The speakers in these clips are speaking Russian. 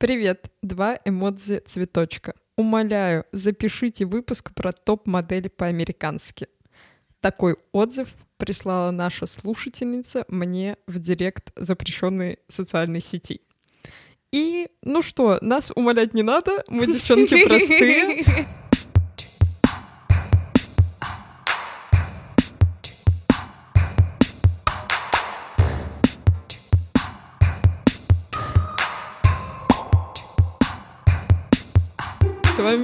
Привет, два эмодзи цветочка. Умоляю, запишите выпуск про топ-модели по-американски. Такой отзыв прислала наша слушательница мне в директ запрещенной социальной сети. И, ну что, нас умолять не надо, мы девчонки простые.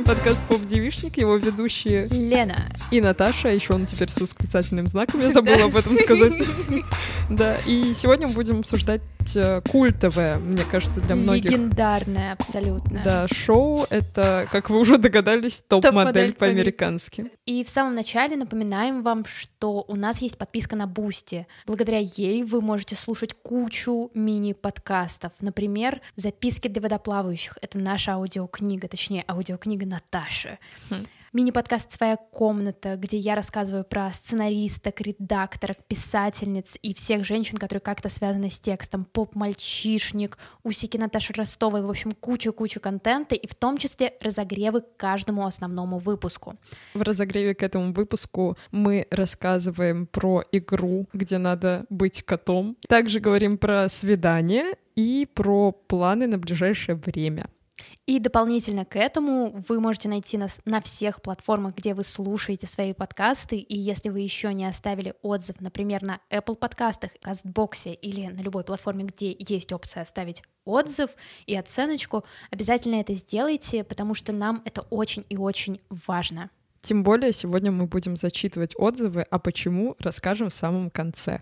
Подкаст Поп Девишник, его ведущие Лена. и Наташа, еще он теперь с восклицательным знаком, я забыла об этом сказать. Да, и сегодня мы будем обсуждать э, культовое, мне кажется, для многих. Легендарная абсолютно. Да, шоу — это, как вы уже догадались, топ-модель Топ-модель по-американски. И в самом начале напоминаем вам, что у нас есть подписка на Бусти. Благодаря ей вы можете слушать кучу мини-подкастов. Например, «Записки для водоплавающих» — это наша аудиокнига, точнее, аудиокнига Наташи. Хм. Мини-подкаст «Своя комната», где я рассказываю про сценаристок, редакторок, писательниц и всех женщин, которые как-то связаны с текстом. Поп-мальчишник, усики Наташи Ростовой, в общем, куча-куча контента, и в том числе разогревы к каждому основному выпуску. В разогреве к этому выпуску мы рассказываем про игру, где надо быть котом. Также говорим про свидание и про планы на ближайшее время. И дополнительно к этому вы можете найти нас на всех платформах, где вы слушаете свои подкасты. И если вы еще не оставили отзыв, например, на Apple подкастах, Кастбоксе или на любой платформе, где есть опция оставить отзыв и оценочку, обязательно это сделайте, потому что нам это очень и очень важно. Тем более сегодня мы будем зачитывать отзывы, а почему расскажем в самом конце.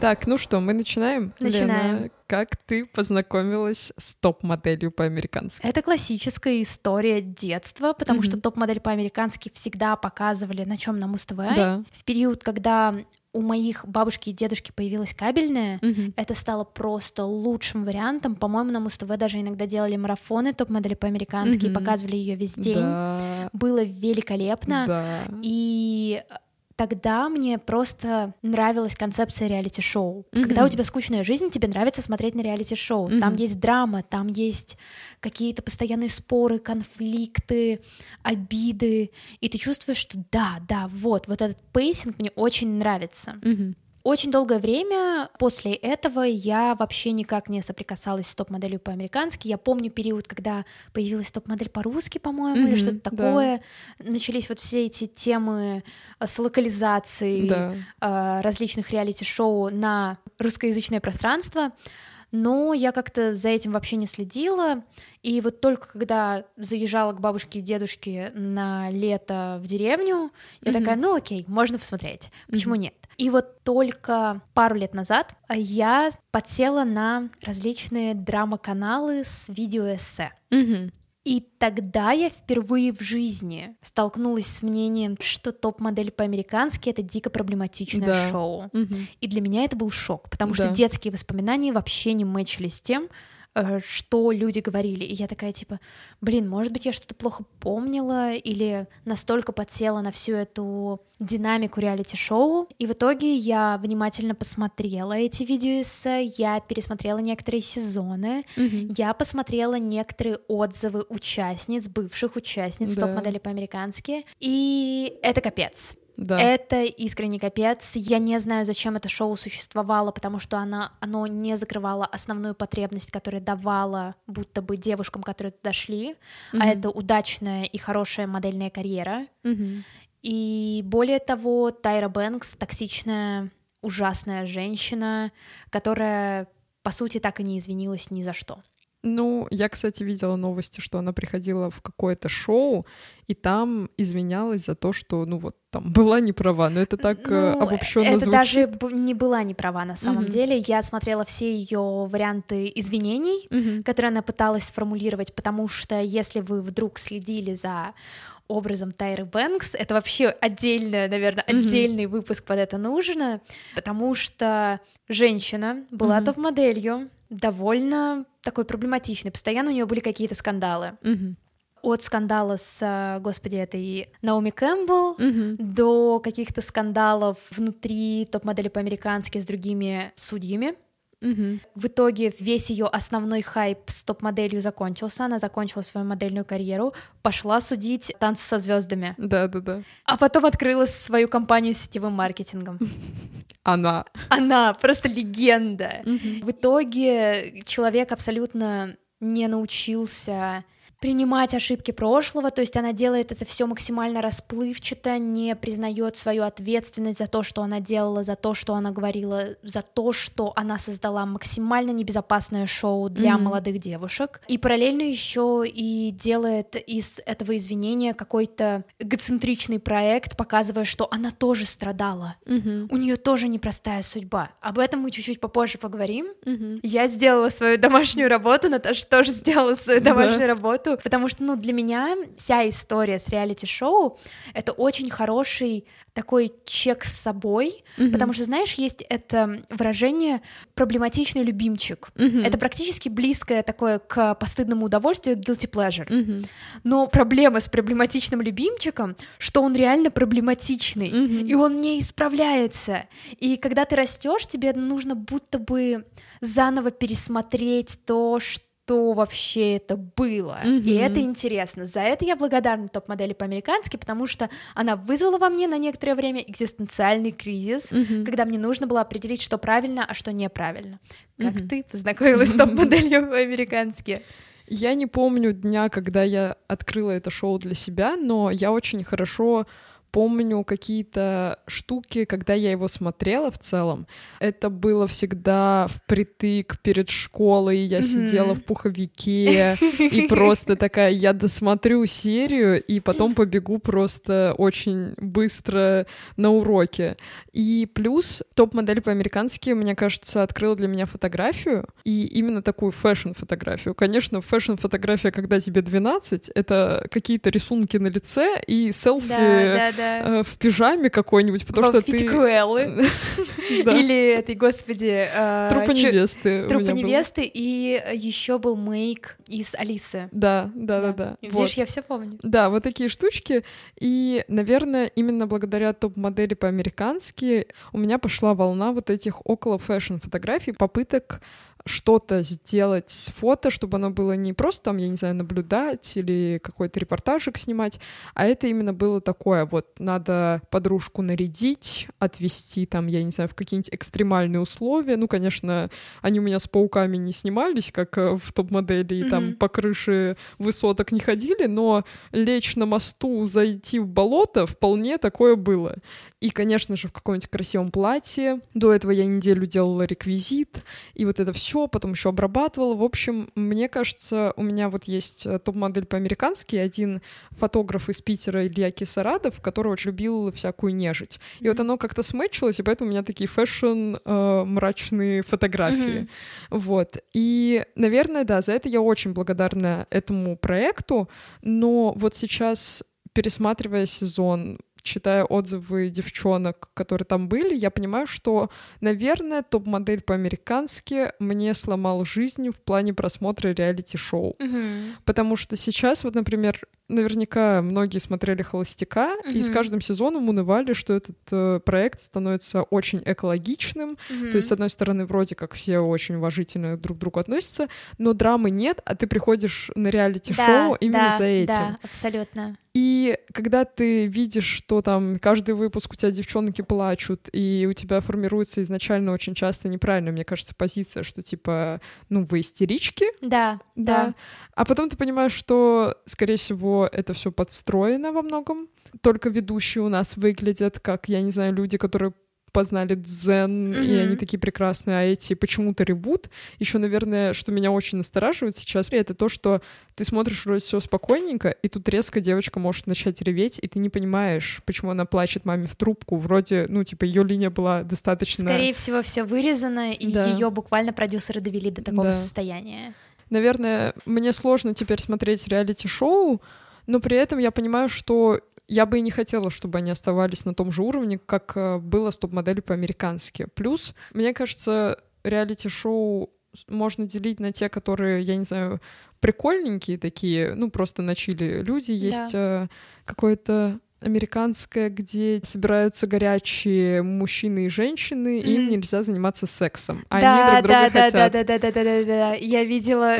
Так, ну что, мы начинаем? Начинаем. Лена, как ты познакомилась с топ-моделью по-американски? Это классическая история детства, потому Мгм. что топ-модель по-американски всегда показывали на чем на Муз-ТВ. Да. В период, когда у моих бабушки и дедушки появилась кабельная, Мгм. это стало просто лучшим вариантом. По-моему, на Муз-ТВ даже иногда делали марафоны топ-модели по-американски и Мгм. показывали ее весь день. Да. Было великолепно. Да. И тогда мне просто нравилась концепция реалити-шоу. Мгм. Когда у тебя скучная жизнь, тебе нравится смотреть на реалити-шоу. Там Мгм. есть драма, там есть какие-то постоянные споры, конфликты, обиды. И ты чувствуешь, что да, да, вот, вот этот pacing мне очень нравится. Мгм. Очень долгое время после этого я вообще никак не соприкасалась с топ-моделью по-американски. Я помню период, когда появилась топ-модель по-русски, по-моему, или Мгм, что-то да. такое. Начались вот все эти темы э, с локализацией Да. э, различных реалити-шоу на русскоязычное пространство. Но я как-то за этим вообще не следила. И вот только когда заезжала к бабушке и дедушке на лето в деревню, я Мгм. такая, ну окей, можно посмотреть. Почему Мгм. нет? И вот только пару лет назад а, я подсела на различные драма-каналы с видеоэссе. Мгм. И тогда я впервые в жизни столкнулась с мнением, что топ-модель по-американски — это дико проблематичное Да. шоу. Мгм. И для меня это был шок, потому Да. что детские воспоминания вообще не мэчились с тем, что люди говорили. И я такая типа, блин, может быть, я что-то плохо помнила или настолько подсела на всю эту динамику реалити-шоу. И в итоге я внимательно посмотрела эти видеоэссе, я пересмотрела некоторые сезоны, Мгм. я посмотрела некоторые отзывы участниц, бывших участниц Да. топ-модели по-американски, и это капец. Да. Это искренне капец. Я не знаю, зачем это шоу существовало, потому что она, оно не закрывало основную потребность, которая давала будто бы девушкам, которые туда шли, Мгм. а это удачная и хорошая модельная карьера. Мгм. И более того, Тайра Бэнкс токсичная, ужасная женщина, которая, по сути, так и не извинилась ни за что. Ну, я, кстати, видела новости, что она приходила в какое-то шоу, и там извинялась за то, что, ну вот, там была не права. Но это так Ну, обобщенно это звучит. даже не была не права на самом Мгм. деле. Я смотрела все ее варианты извинений, Мгм. которые она пыталась сформулировать, потому что если вы вдруг следили за образом Тайры Бэнкс, это вообще отдельно, наверное, Мгм. отдельный выпуск под это нужно, потому что женщина была Мгм. топ-моделью, довольно такой проблематичной, постоянно у нее были какие-то скандалы. Мгм. От скандала с, э, господи, этой Наоми Кэмпбелл, Мгм. до каких-то скандалов внутри топ-модели по-американски с другими судьями. Мгм. В итоге весь ее основной хайп с топ-моделью закончился. Она закончила свою модельную карьеру, пошла судить танцы со звездами, Да-да-да. а потом открыла свою компанию с сетевым маркетингом. Она. Она просто легенда. Мгм. В итоге человек абсолютно не научился принимать ошибки прошлого, то есть она делает это все максимально расплывчато, не признает свою ответственность за то, что она делала, за то, что она говорила, за то, что она создала максимально небезопасное шоу для Мгм. молодых девушек, и параллельно еще и делает из этого извинения какой-то эгоцентричный проект, показывая, что она тоже страдала. Мгм. У нее тоже непростая судьба. Об этом мы чуть-чуть попозже поговорим. Мгм. Я сделала свою домашнюю работу, Наташа тоже сделала свою Да. домашнюю работу, потому что, ну, для меня вся история с реалити-шоу — это очень хороший такой чек с собой, Мгм. потому что, знаешь, есть это выражение «проблематичный любимчик». Мгм. Это практически близкое такое к постыдному удовольствию, guilty pleasure. Мгм. Но проблема с проблематичным любимчиком, что он реально проблематичный, Мгм. и он не исправляется. И когда ты растешь, тебе нужно будто бы заново пересмотреть то, что вообще это было. И Мгм. это интересно. За это я благодарна топ-модели по-американски, потому что она вызвала во мне на некоторое время экзистенциальный кризис, Мгм. когда мне нужно было определить, что правильно, а что неправильно. Как Мгм. ты познакомилась с топ-моделью по-американски? Я не помню дня, когда я открыла это шоу для себя, но я очень хорошо помню какие-то штуки, когда я его смотрела в целом. Это было всегда впритык перед школой, я Мгм. сидела в пуховике и просто такая, я досмотрю серию и потом побегу просто очень быстро на уроке. И плюс топ-модель по-американски, мне кажется, открыла для меня фотографию, и именно такую фэшн-фотографию. Конечно, фэшн-фотография, когда тебе 12, это какие-то рисунки на лице и селфи Да, да, да. э, в пижаме какой-нибудь, потому что ты... Круэллы. Или этой, господи... э, Трупа невесты. Трупа невесты, и еще был мейк из Алисы. Да, да, да, да. Видишь, я все помню. Да, вот такие штучки. И, наверное, именно благодаря топ-модели по-американски у меня пошла волна вот этих около фэшн фотографий, попыток что-то сделать с фото, чтобы оно было не просто там, я не знаю, наблюдать или какой-то репортажик снимать, а это именно было такое, вот надо подружку нарядить, отвезти там, я не знаю, в какие-нибудь экстремальные условия. Ну, конечно, они у меня с пауками не снимались, как э, в топ-модели, и там Мгм. по крыше высоток не ходили, но лечь на мосту, зайти в болото, вполне такое было. И, конечно же, в каком-нибудь красивом платье. До этого я неделю делала реквизит, и вот это все, потом еще обрабатывала. В общем, мне кажется, у меня вот есть э, топ-модель по-американски, один фотограф из Питера, Илья Кисарадов, который очень любил всякую нежить. И вот оно как-то сmatchилось, и поэтому у меня такие фэшн э, мрачные фотографии. Вот. И, наверное, да, за это я очень благодарна этому проекту, но вот сейчас, пересматривая сезон, читая отзывы девчонок, которые там были, я понимаю, что, наверное, топ-модель по-американски мне сломал жизнь в плане просмотра реалити-шоу. Мгм. Потому что сейчас, вот, например, наверняка многие смотрели «Холостяка», и с каждым сезоном унывали, что этот э, проект становится очень экологичным, то есть, с одной стороны, вроде как все очень уважительно друг к другу относятся, но драмы нет, а ты приходишь на реалити-шоу Да, именно да, за этим. Да, абсолютно. И когда ты видишь, что там каждый выпуск у тебя девчонки плачут, и у тебя формируется изначально очень часто неправильно, мне кажется, позиция, что типа, ну, вы истерички, Да, да. да. А потом ты понимаешь, что, скорее всего, это все подстроено во многом. Только ведущие у нас выглядят как, я не знаю, люди, которые познали дзен, и Мгм. они такие прекрасные, а эти почему-то ребут. Еще, наверное, что меня очень настораживает сейчас, это то, что ты смотришь вроде все спокойненько, и тут резко девочка может начать реветь, и ты не понимаешь, почему она плачет маме в трубку. Вроде, ну, типа, ее линия была достаточно... Скорее всего, все вырезано, и Да. ее буквально продюсеры довели до такого Да. состояния. Наверное, мне сложно теперь смотреть реалити-шоу, но при этом я понимаю, что я бы и не хотела, чтобы они оставались на том же уровне, как э, было с топ-моделью по-американски. Плюс, мне кажется, реалити-шоу можно делить на те, которые, я не знаю, прикольненькие такие, ну, просто на чили люди. Есть э, какое-то американское, где собираются горячие мужчины и женщины, и им нельзя заниматься сексом. А да, они друг друга да, да, хотят. да, да, да, да, да, да, да. Я видела,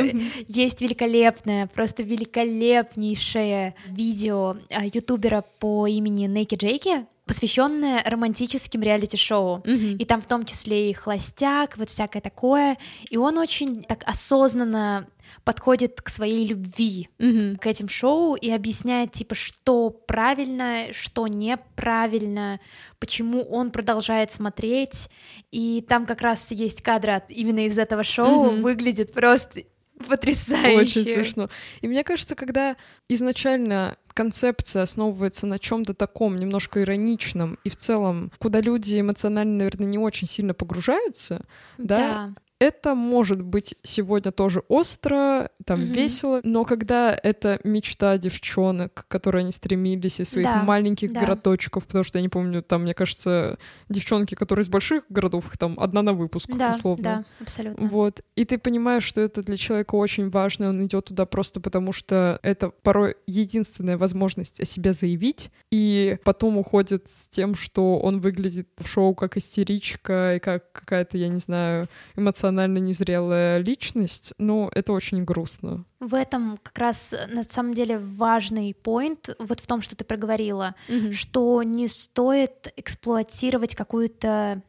есть великолепное, просто великолепнейшее видео а, ютубера по имени Нейки Джейки, посвященное романтическим реалити-шоу. Мгм. И там в том числе и холостяк, вот всякое такое. И он очень так осознанно подходит к своей любви Мгм. к этим шоу и объясняет, типа, что правильно, что неправильно, почему он продолжает смотреть. И там как раз есть кадры именно из этого шоу, Мгм. выглядит просто потрясающе. Очень смешно. И мне кажется, когда изначально концепция основывается на чем-то таком немножко ироничном и в целом, куда люди эмоционально, наверное, не очень сильно погружаются, да, это может быть сегодня тоже остро, там Мгм. весело, но когда это мечта девчонок, к которой они стремились из своих Да, маленьких да. городочков, потому что я не помню, там, мне кажется, девчонки, которые из больших городов, их там одна на выпуск, Да, условно. да, абсолютно. Вот. И ты понимаешь, что это для человека очень важно, он идет туда просто потому, что это порой единственная возможность о себе заявить, и потом уходит с тем, что он выглядит в шоу как истеричка и как какая-то, я не знаю, эмоционально незрелая личность. Ну, это очень грустно. В этом как раз э, на самом деле важный поинт вот в том, что ты проговорила, что не стоит эксплуатировать какую-то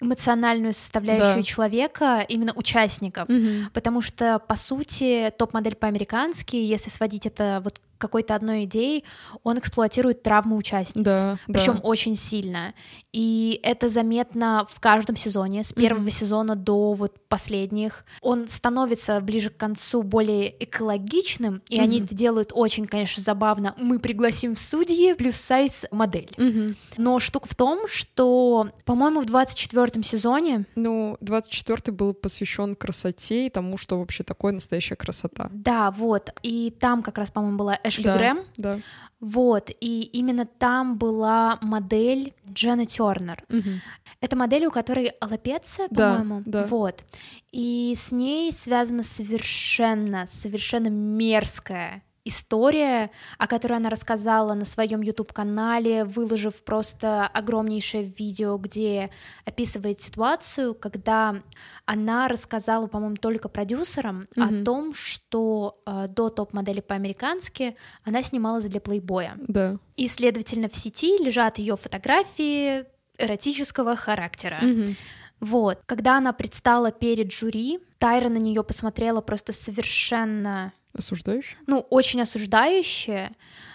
эмоциональную составляющую Да. человека, именно участников. Мгм. Потому что, по сути, топ-модель по-американски, если сводить это вот какой-то одной идее, он эксплуатирует травмы участниц. Да, Причем да. очень сильно. И это заметно в каждом сезоне, с первого Мгм. сезона до вот последних. Он становится ближе к концу более экологичным, и они Мгм. это делают очень, конечно, забавно. Мы пригласим в судьи плюс сайз модель. Мгм. Но штука в том, что, по-моему, в 24 сезоне Ну, 24-й был посвящен красоте и тому, что вообще такое настоящая красота. Да, вот. И там как раз, по-моему, была Эшли Да, Грэм. да. Вот. И именно там была модель Дженна Тернер. Мгм. Это модель, у которой аллопеция, Да, по-моему. да. Вот. И с ней связана совершенно, совершенно мерзкая история, о которой она рассказала на своем YouTube-канале, выложив просто огромнейшее видео, где описывает ситуацию, когда она рассказала, по-моему, только продюсерам о Мгм. том, что э, до топ-модели по-американски она снималась для плейбоя. Да. И, следовательно, в сети лежат ее фотографии эротического характера. Мгм. Вот. Когда она предстала перед жюри, Тайра на нее посмотрела просто совершенно, Осуждающий? ну, очень осуждающе.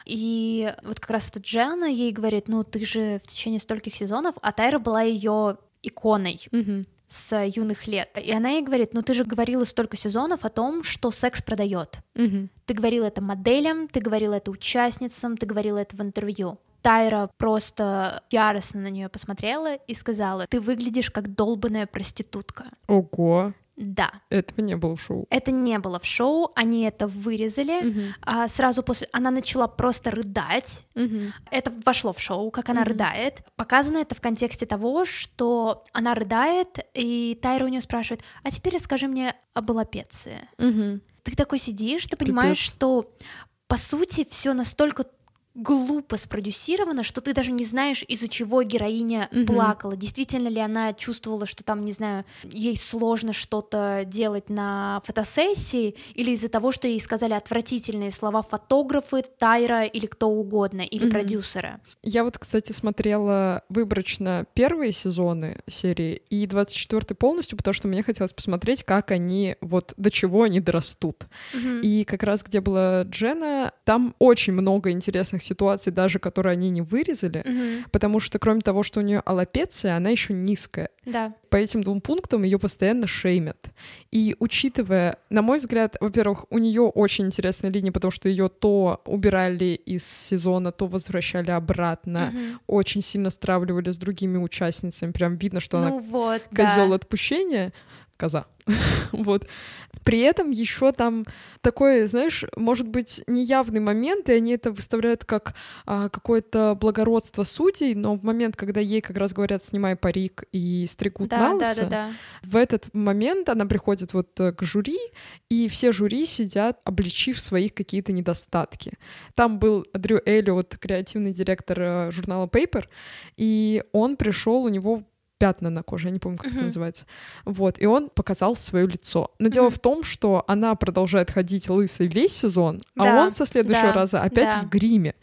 И вот как раз эта Дженна ей говорит, ну, ты же в течение стольких сезонов, а Тайра была ее иконой Мгм. с юных лет. И она ей говорит, ну, ты же говорила столько сезонов о том, что секс продает. Мгм. Ты говорила это моделям, ты говорила это участницам, ты говорила это в интервью. Тайра просто яростно на нее посмотрела и сказала, ты выглядишь как долбанная проститутка. Ого. Да, Этого не было в шоу. это не было в шоу, они это вырезали. Мгм. А сразу после она начала просто рыдать. Мгм. Это вошло в шоу, как она Мгм. рыдает. Показано это в контексте того, что она рыдает, и Тайра у нее спрашивает: А теперь расскажи мне об аллопеции. Мгм. ты такой сидишь, ты понимаешь, Пипец. что по сути все настолько глупо спродюсировано, что ты даже не знаешь, из-за чего героиня Мгм. плакала. Действительно ли она чувствовала, что там, не знаю, ей сложно что-то делать на фотосессии, или из-за того, что ей сказали отвратительные слова фотографы, Тайра или кто угодно, или Мгм. продюсеры. Я вот, кстати, смотрела выборочно первые сезоны серии и 24-й полностью, потому что мне хотелось посмотреть, как они, вот до чего они дорастут. Мгм. И как раз где была Джена, там очень много интересных ситуаций, даже которые они не вырезали, Мгм. потому что кроме того, что у нее аллопеция, она еще низкая. Да. По этим двум пунктам ее постоянно шеймят. И учитывая, на мой взгляд, во-первых, у нее очень интересная линия, потому что ее то убирали из сезона, то возвращали обратно, Мгм. очень сильно стравливали с другими участницами. Прям видно, что она Ну вот, козел да. отпущения. Коза. вот. При этом еще там такой, знаешь, может быть, неявный момент, и они это выставляют как а, какое-то благородство судей, но в момент, когда ей как раз говорят, снимай парик и стригут Да, на да, лысо, да, да. в этот момент она приходит вот э, к жюри, и все жюри сидят, обличив своих какие-то недостатки. Там был Дрю Эллиот, креативный директор э, журнала Paper, и он пришел, у него пятна на коже, я не помню, как это Мгм. называется. Вот, и он показал свое лицо. Но дело Мгм. в том, что она продолжает ходить лысой весь сезон, а Да, он со следующего да, раза опять да. в гриме.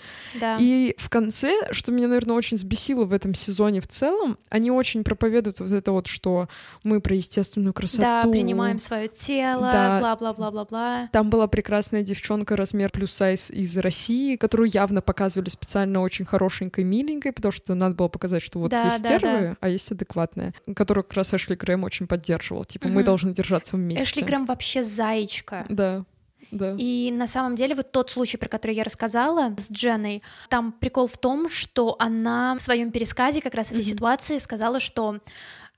Да. И в конце, что меня, наверное, очень взбесило в этом сезоне в целом, они очень проповедуют вот это вот, что мы про естественную красоту. Да, принимаем свое тело, Да. бла-бла-бла-бла-бла. Там была прекрасная девчонка размер плюс сайз из России, которую явно показывали специально очень хорошенькой, миленькой, потому что надо было показать, что вот Да, есть да, стервы, а есть адекватная, которую как раз Эшли Грэм очень поддерживал. Типа, мы Мгм. должны держаться вместе. Эшли Грэм вообще заячка. Да, да. И на самом деле вот тот случай, про который я рассказала с Дженой, там прикол в том, что она в своем пересказе как раз этой Мгм. ситуации сказала, что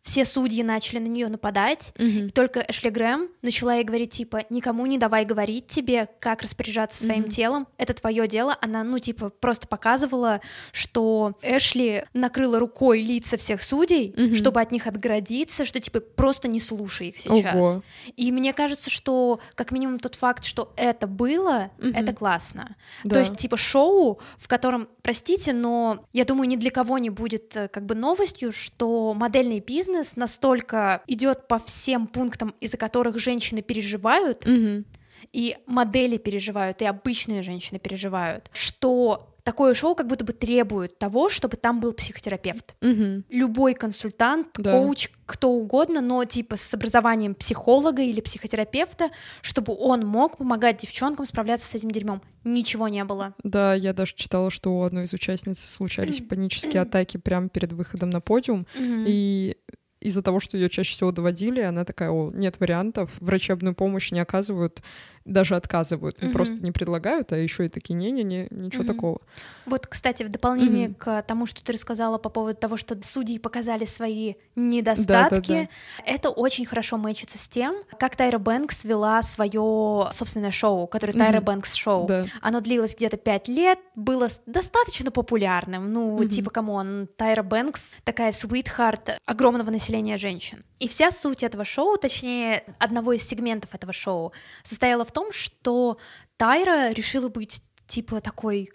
все судьи начали на нее нападать, Мгм. и только Эшли Грэм начала ей говорить, типа, никому не давай говорить тебе, как распоряжаться своим Мгм. телом, это твое дело. Она, ну, типа, просто показывала, что Эшли накрыла рукой лица всех судей, Мгм. чтобы от них отгородиться, что, типа, просто не слушай их сейчас. Ого. И мне кажется, что как минимум тот факт, что это было, Мгм. это классно. Да. То есть типа шоу, в котором, простите, но я думаю, ни для кого не будет э, как бы новостью, что модельный бизнес настолько идет по всем пунктам, из-за которых женщины переживают, Мгм. и модели переживают, и обычные женщины переживают, что такое шоу как будто бы требует того, чтобы там был психотерапевт Мгм. любой консультант, Да. коуч, кто угодно, но типа с образованием психолога или психотерапевта, чтобы он мог помогать девчонкам справляться с этим дерьмом. Ничего не было. Да, я даже читала, что у одной из участниц случались панические атаки прямо перед выходом на подиум, и из-за того, что ее чаще всего доводили, она такая, о, нет вариантов, врачебную помощь не оказывают, даже отказывают, Мгм. просто не предлагают, а еще и такие, не-не-не, ничего Мгм. такого. Вот, кстати, в дополнение Мгм. к тому, что ты рассказала по поводу того, что судьи показали свои недостатки, это очень хорошо мэчится с тем, как Тайра Бэнкс вела свое собственное шоу, которое Тайра Мгм. Бэнкс шоу. Да. Оно длилось где-то пять лет, было достаточно популярным. Ну, Мгм. типа, come on, Тайра Бэнкс такая sweetheart огромного населения женщин. И вся суть этого шоу, точнее, одного из сегментов этого шоу, состояла в том, что Тайра решила быть типа такой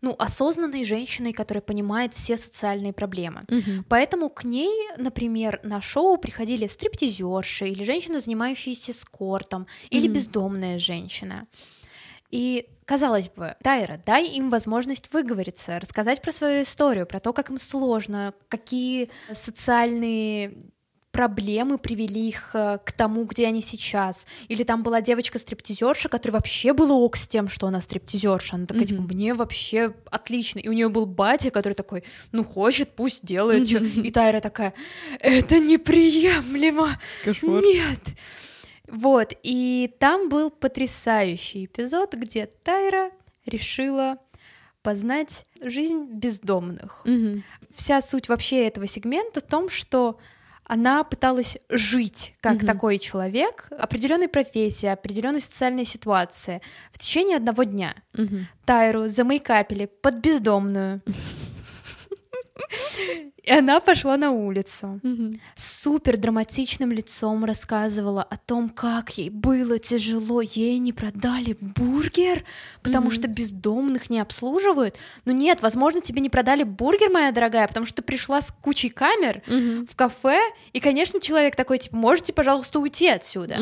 ну, осознанной женщиной, которая понимает все социальные проблемы. Мгм. Поэтому к ней, например, на шоу приходили стриптизерши или женщины, занимающиеся спортом, или Мгм. бездомная женщина. И казалось бы, Тайра, дай им возможность выговориться, рассказать про свою историю, про то, как им сложно, какие социальные проблемы привели их э, к тому, где они сейчас. Или там была девочка-стриптизерша, которая вообще было ок с тем, что она стриптизерша. Она такая, типа, мне вообще отлично. И у нее был батя, который такой, ну, хочет, пусть делает. чё». Мгм. И Тайра такая, это неприемлемо. Кошмар. Нет. Вот, и там был потрясающий эпизод, где Тайра решила познать жизнь бездомных. Мгм. Вся суть вообще этого сегмента в том, что она пыталась жить как Мгм. такой человек, определенной профессии, определенной социальной ситуации в течение одного дня. Мгм. Тайру замейкапили под бездомную. И она пошла на улицу. С супер драматичным лицом рассказывала о том, как ей было тяжело, ей не продали бургер, потому что бездомных не обслуживают. Ну нет, возможно, тебе не продали бургер, моя дорогая, потому что ты пришла с кучей камер в кафе, и, конечно, человек такой, типа, можете, пожалуйста, уйти отсюда.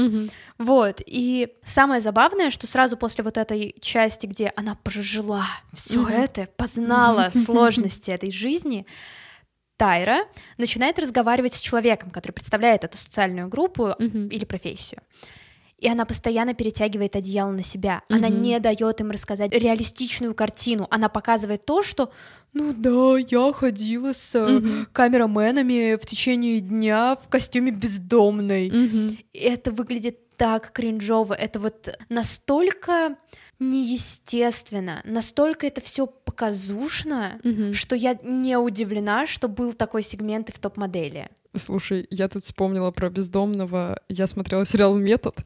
Вот, и самое забавное, что сразу после вот этой части, где она прожила все это, познала сложности этой жизни, Тайра начинает разговаривать с человеком, который представляет эту социальную группу Мгм. или профессию. И она постоянно перетягивает одеяло на себя. Она Мгм. не дает им рассказать реалистичную картину. Она показывает то, что, ну да, я ходила с э, Мгм. камераменами в течение дня в костюме бездомной. Мгм. И это выглядит так кринжово, это вот настолько неестественно, настолько это все показушно, Мгм. что я не удивлена, что был такой сегмент и в топ-модели. Слушай, я тут вспомнила про бездомного. Я смотрела сериал «Метод»,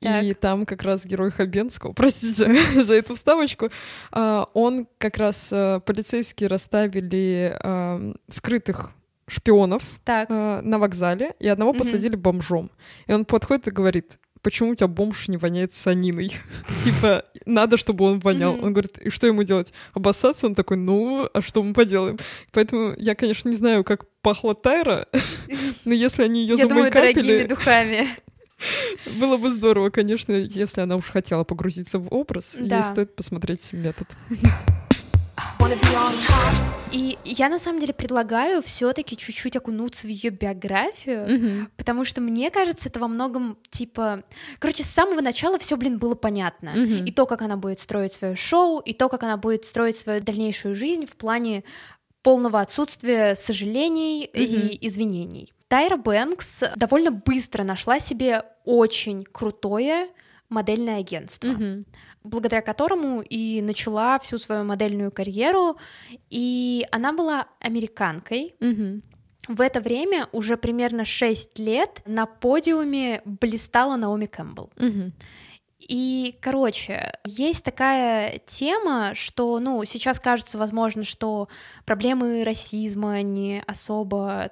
и там как раз герой Хабенского, простите за эту вставочку, а, он как раз а, полицейские расставили а, скрытых шпионов Так. а, на вокзале, и одного Мгм. посадили бомжом. И он подходит и говорит, почему у тебя бомж не воняет саниной? Типа, надо, чтобы он вонял. Он говорит, и что ему делать? Обоссаться? Он такой, ну, а что мы поделаем? Поэтому я, конечно, не знаю, как пахла Тайра, но если они ее Я замайкапили, духами. было бы здорово, конечно, если она уж хотела погрузиться в образ. Да. Ей стоит посмотреть метод. И я на самом деле предлагаю все-таки чуть-чуть окунуться в ее биографию, потому что мне кажется, это во многом типа. Короче, с самого начала все, блин, было понятно. Мгм. И то, как она будет строить свое шоу, и то, как она будет строить свою дальнейшую жизнь в плане полного отсутствия сожалений и извинений. Тайра Бэнкс довольно быстро нашла себе очень крутое модельное агентство Мгм. Благодаря которому и начала всю свою модельную карьеру. И она была американкой. Мгм. В это время уже примерно 6 лет на подиуме блистала Наоми Кэмпбелл. Мгм. И, короче, есть такая тема, что, ну, сейчас кажется, возможно, что проблемы расизма не особо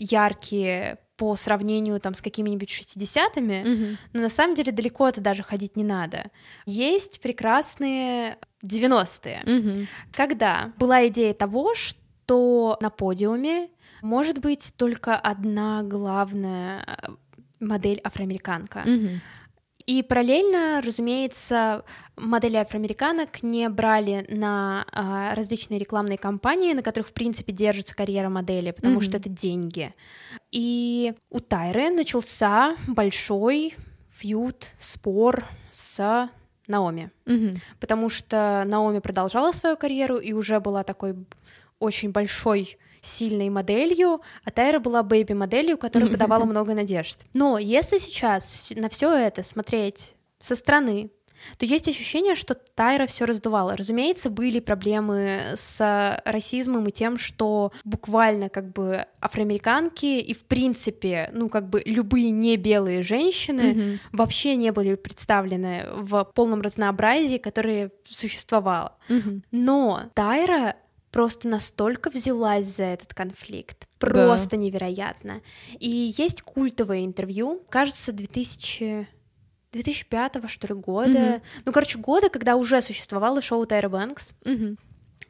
яркие по сравнению там с какими-нибудь 60-ми, Мгм. но на самом деле далеко это даже ходить не надо. Есть прекрасные 90-е, Мгм. когда была идея того, что на подиуме может быть только одна главная э, модель афроамериканка. Мгм. И параллельно, разумеется, модели афроамериканок не брали на а, различные рекламные кампании, на которых, в принципе, держится карьера модели, потому Мгм. что это деньги. И у Тайры начался большой фьюд, спор с Наоми, Мгм. потому что Наоми продолжала свою карьеру и уже была такой очень большой сильной моделью, а Тайра была бэйби-моделью, которая подавала много надежд. Но если сейчас на все это смотреть со стороны, то есть ощущение, что Тайра все раздувала. Разумеется, были проблемы с расизмом и тем, что буквально как бы афроамериканки и в принципе, ну как бы любые не белые женщины Мгм. вообще не были представлены в полном разнообразии, которое существовало. Мгм. Но Тайра просто настолько взялась за этот конфликт. Просто невероятно. И есть культовое интервью, кажется, 2000... 2005 что ли, года. Мгм. Ну, короче, года, когда уже существовало шоу Тайра Бэнкс, Мгм.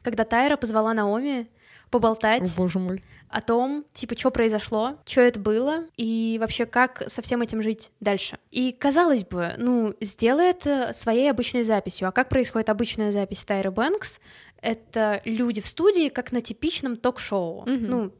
когда Тайра позвала Наоми поболтать О, боже мой. о том, типа, что произошло, что это было, и вообще, как со всем этим жить дальше. И, казалось бы, ну, сделай это своей обычной записью. А как происходит обычная запись Тайры Бэнкс? Это люди в студии, как на типичном ток-шоу. Мгм. Ну,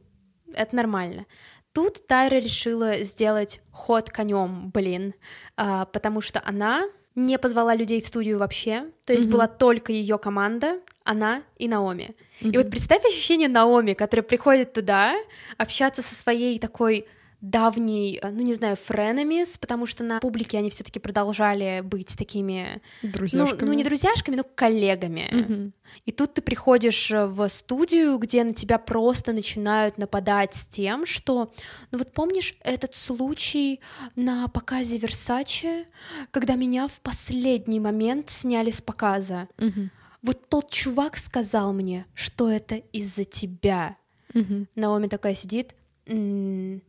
это нормально. Тут Тайра решила сделать ход конем, блин, а, потому что она не позвала людей в студию вообще, то есть Мгм. была только ее команда, она и Наоми. И Мгм. вот представь ощущение Наоми, которая приходит туда общаться со своей такой давней, э, ну не знаю, френемис, потому что на публике они все-таки продолжали быть такими, ну, Друзьяшками. ну не друзьяшками, но коллегами. Мгм. И тут ты приходишь э, в студию, где на тебя просто начинают нападать с тем, что, ну вот помнишь этот случай на показе Версаче, когда меня в последний момент сняли с показа? Мгм. Вот тот чувак сказал мне, что это из-за тебя. Мгм. Наоми такая сидит. «М,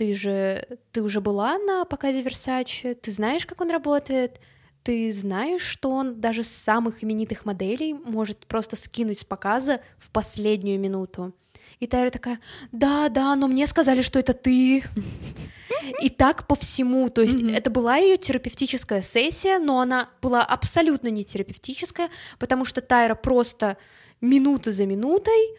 Ты же, ты уже была на показе Версаче, ты знаешь, как он работает, ты знаешь, что он даже с самых именитых моделей может просто скинуть с показа в последнюю минуту. И Тайра такая, да, да, но мне сказали, что это ты. И так по всему. То есть Мгм. это была ее терапевтическая сессия, но она была абсолютно не терапевтическая, потому что Тайра просто минута за минутой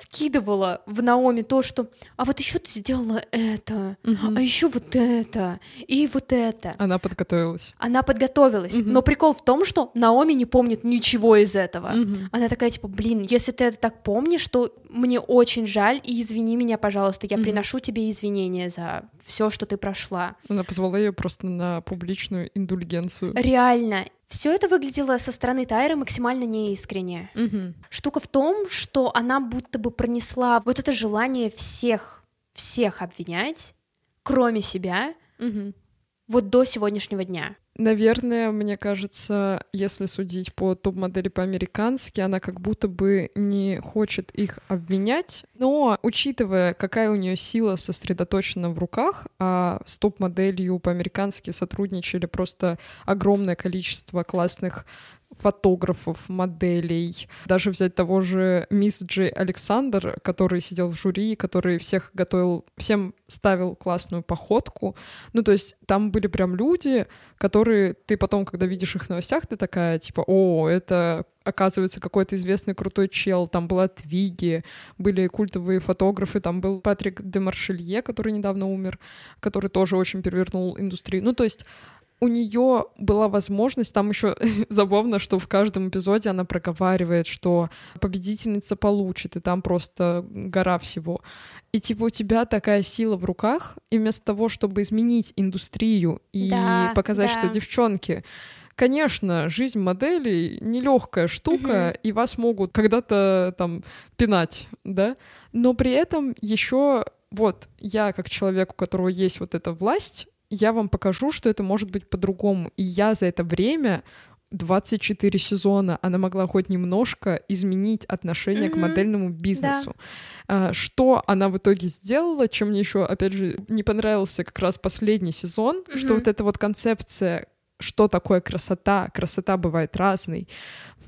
вкидывала в Наоми то, что а вот еще ты сделала это, Мгм. а еще вот это, и вот это. Она подготовилась. Она подготовилась. Мгм. Но прикол в том, что Наоми не помнит ничего из этого. Мгм. Она такая, типа, блин, если ты это так помнишь, то мне очень жаль, и извини меня, пожалуйста, я Мгм. приношу тебе извинения за все, что ты прошла. Она позвала ее просто на публичную индульгенцию. Реально, все это выглядело со стороны Тайры максимально неискренне. Мгм. Штука в том, что она будто бы пронесла вот это желание всех, всех обвинять, кроме себя, Мгм. вот до сегодняшнего дня. Наверное, мне кажется, если судить по топ-модели по-американски, она как будто бы не хочет их обвинять, но учитывая, какая у нее сила сосредоточена в руках, а с топ-моделью по-американски сотрудничали просто огромное количество классных фотографов, моделей. Даже взять того же мисс Джей Александр, который сидел в жюри, который всех готовил, всем ставил классную походку. Ну, то есть там были прям люди, которые ты потом, когда видишь их в новостях, ты такая, типа, о, это оказывается какой-то известный крутой чел, там была Твиги, были культовые фотографы, там был Патрик де Маршелье, который недавно умер, который тоже очень перевернул индустрию. Ну, то есть у нее была возможность, там еще забавно, что в каждом эпизоде она проговаривает, что победительница получит, и там просто гора всего. И типа у тебя такая сила в руках, и вместо того, чтобы изменить индустрию и Да, показать, да. что девчонки, конечно, жизнь моделей нелегкая штука, и вас могут когда-то там пинать, да, но при этом еще вот я как человек, у которого есть вот эта власть, я вам покажу, что это может быть по-другому. И я за это время 24 сезона она могла хоть немножко изменить отношение к Мгм. модельному бизнесу. А, Что она в итоге сделала, чем мне еще, опять же, не понравился как раз последний сезон, что Мгм. вот эта вот концепция, что такое красота, красота бывает разной.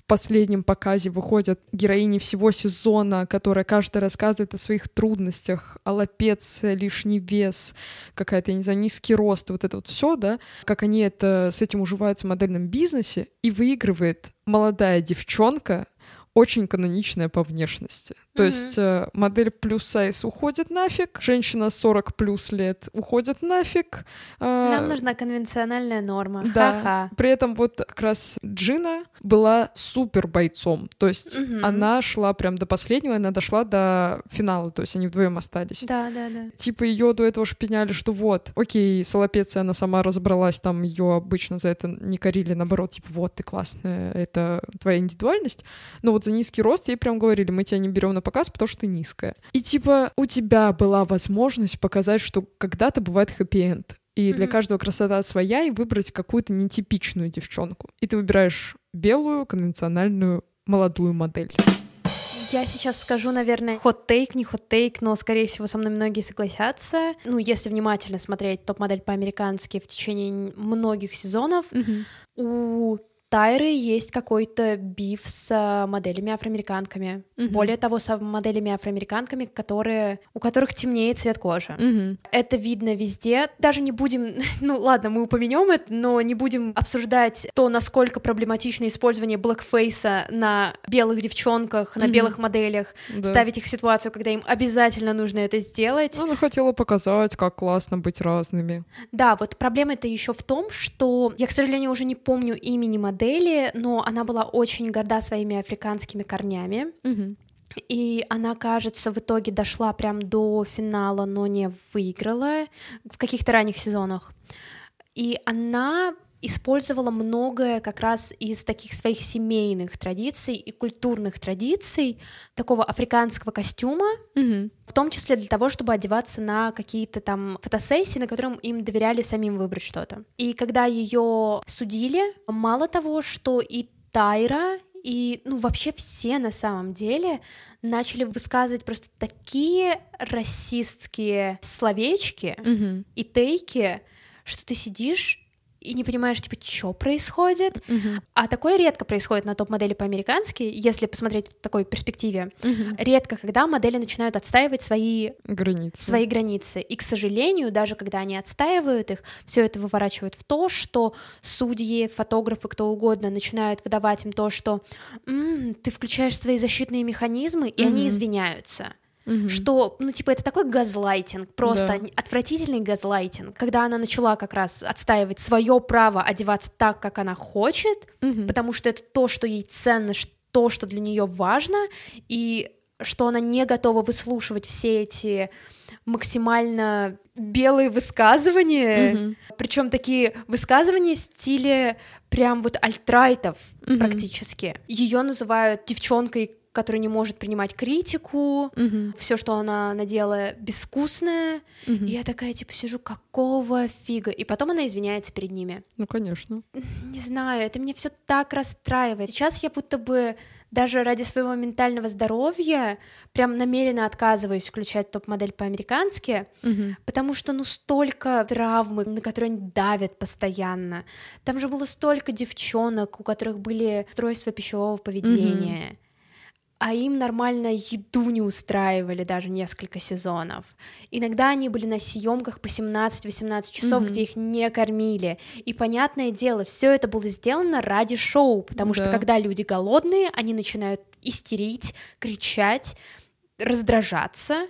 Последнем показе выходят героини всего сезона, которая каждая рассказывает о своих трудностях, аллопеция, лишний вес, какая-то, я не знаю, низкий рост, вот это вот все, да, как они это с этим уживаются в модельном бизнесе, и выигрывает молодая девчонка, очень каноничная по внешности. То Мгм. есть э, модель плюс сайз уходит нафиг, женщина 40 плюс лет уходит нафиг. э, Нам нужна конвенциональная норма. да. Ха-ха. При этом вот как раз Джина была супер бойцом. То есть Мгм. она шла прям до последнего, она дошла до финала. То есть они вдвоем остались. Да, да, да. Типа ее до этого шпиняли, что вот, окей, Солопеция, она сама разобралась, там ее обычно за это не корили, наоборот, типа вот ты классная, это твоя индивидуальность. Но вот за низкий рост ей прям говорили, мы тебя не берем на показ, потому что ты низкая. И типа у тебя была возможность показать, что когда-то бывает хэппи-энд. И для Мгм. каждого красота своя, и выбрать какую-то нетипичную девчонку. И ты выбираешь белую, конвенциональную, молодую модель. Я сейчас скажу, наверное, хот-тейк, не хот-тейк, но, скорее всего, со мной многие согласятся. Ну, если внимательно смотреть топ-модель по-американски в течение многих сезонов, у Тайры есть какой-то биф с а, моделями афроамериканками. Мгм. Более того, с моделями афроамериканками, которые, у которых темнеет цвет кожи. Мгм. Это видно везде. Даже не будем, ну ладно, мы упомянем это, но не будем обсуждать то, насколько проблематично использование блэкфейса на белых девчонках, на Мгм. белых моделях, Да. ставить их в ситуацию, когда им обязательно нужно это сделать. Она хотела показать, как классно быть разными. Да, вот проблема это еще в том, что я, к сожалению, уже не помню имени модели, но она была очень горда своими африканскими корнями. И она, кажется, в итоге дошла прям до финала, но не выиграла в каких-то ранних сезонах. И она использовала многое как раз из таких своих семейных традиций и культурных традиций, такого африканского костюма, в том числе для того, чтобы одеваться на какие-то там фотосессии, на котором им доверяли самим выбрать что-то. И когда ее судили, мало того, что и Тайра, и, ну, вообще все на самом деле начали высказывать просто такие расистские словечки и тейки, что ты сидишь и не понимаешь, типа, что происходит. Uh-huh. А такое редко происходит на топ-модели по-американски, если посмотреть в такой перспективе. Uh-huh. Редко, когда модели начинают отстаивать свои границы. свои границы. И, к сожалению, даже когда они отстаивают их, все это выворачивает в то, что судьи, фотографы, кто угодно начинают выдавать им то, что м-м, ты включаешь свои защитные механизмы, и uh-huh. они извиняются угу. что, ну, типа, это такой газлайтинг, просто да. отвратительный газлайтинг, когда она начала как раз отстаивать свое право одеваться так, как она хочет, угу. потому что это то, что ей ценно, то, что для нее важно, и что она не готова выслушивать все эти максимально белые высказывания, mm причем такие высказывания в стиле прям вот альтрайтов mm практически. Ее называют девчонкой, которая не может принимать критику, mm-hmm. все, что она надела, безвкусное. Mm-hmm. И я такая, типа, сижу, какого фига? И потом она извиняется перед ними. Ну, конечно. Не знаю, это меня все так расстраивает. Сейчас я будто бы даже ради своего ментального здоровья прям намеренно отказываюсь включать топ-модель по-американски, угу. потому что ну столько травмы, на которые они давят постоянно. Там же было столько девчонок, у которых были расстройства пищевого поведения. Угу а им нормально еду не устраивали даже несколько сезонов. Иногда они были на съемках по 17-18 часов, mm-hmm. где их не кормили. И понятное дело, все это было сделано ради шоу, потому да. что когда люди голодные, они начинают истерить, кричать, раздражаться.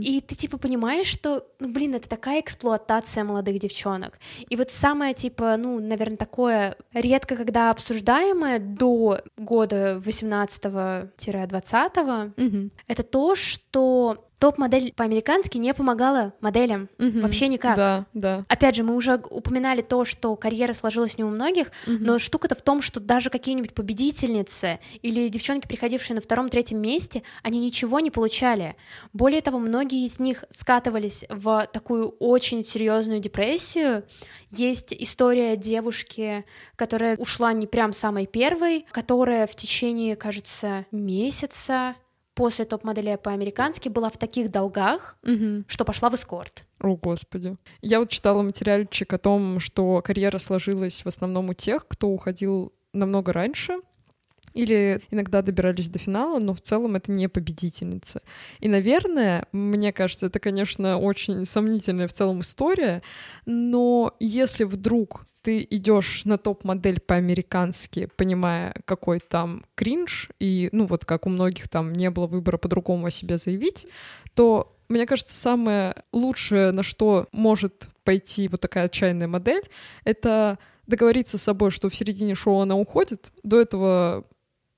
И ты типа понимаешь, что, ну блин, это такая эксплуатация молодых девчонок. И вот самое типа, ну, наверное, такое редко когда обсуждаемое до года 18-20, угу. это то, что топ-модель по-американски не помогала моделям угу. вообще никак. Да, да. Опять же, мы уже упоминали то, что карьера сложилась не у многих, угу. но штука-то в том, что даже какие-нибудь победительницы или девчонки, приходившие на втором-третьем месте, они ничего не получали. Более того, многие из них скатывались в такую очень серьезную депрессию. Есть история девушки, которая ушла не прям самой первой, которая в течение, кажется, месяца после топ-модели по-американски была в таких долгах, угу. что пошла в эскорт. О, господи. Я вот читала материальчик о том, что карьера сложилась в основном у тех, кто уходил намного раньше, или иногда добирались до финала, но в целом это не победительница. И, наверное, мне кажется, это, конечно, очень сомнительная в целом история, но если вдруг ты идешь на топ-модель по-американски, понимая, какой там кринж, и, ну, вот как у многих там не было выбора по-другому о себе заявить, то, мне кажется, самое лучшее, на что может пойти вот такая отчаянная модель, это договориться с собой, что в середине шоу она уходит, до этого